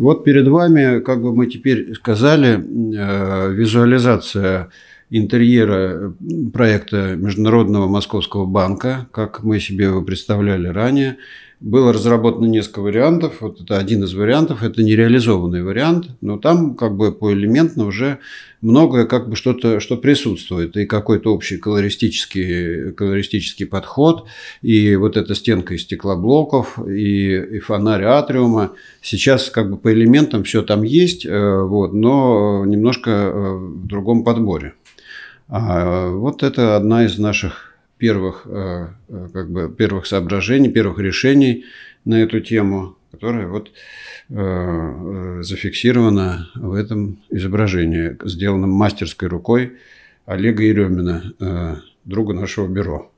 Вот перед вами, как бы мы теперь сказали, э, визуализация интерьера проекта Международного Московского банка, как мы себе его представляли ранее. Было разработано несколько вариантов. Вот это один из вариантов. Это нереализованный вариант, но там как бы поэлементно уже многое как бы что-то, что присутствует. И какой-то общий колористический, колористический подход, и вот эта стенка из стеклоблоков, и, и фонарь атриума. Сейчас как бы по элементам все там есть, э, вот, но немножко э, в другом подборе. А вот это одна из наших первых, э, э, как бы, первых соображений, первых решений на эту тему, которая вот э, зафиксирована в этом изображении, сделанном мастерской рукой Олега Еремина, друга нашего бюро.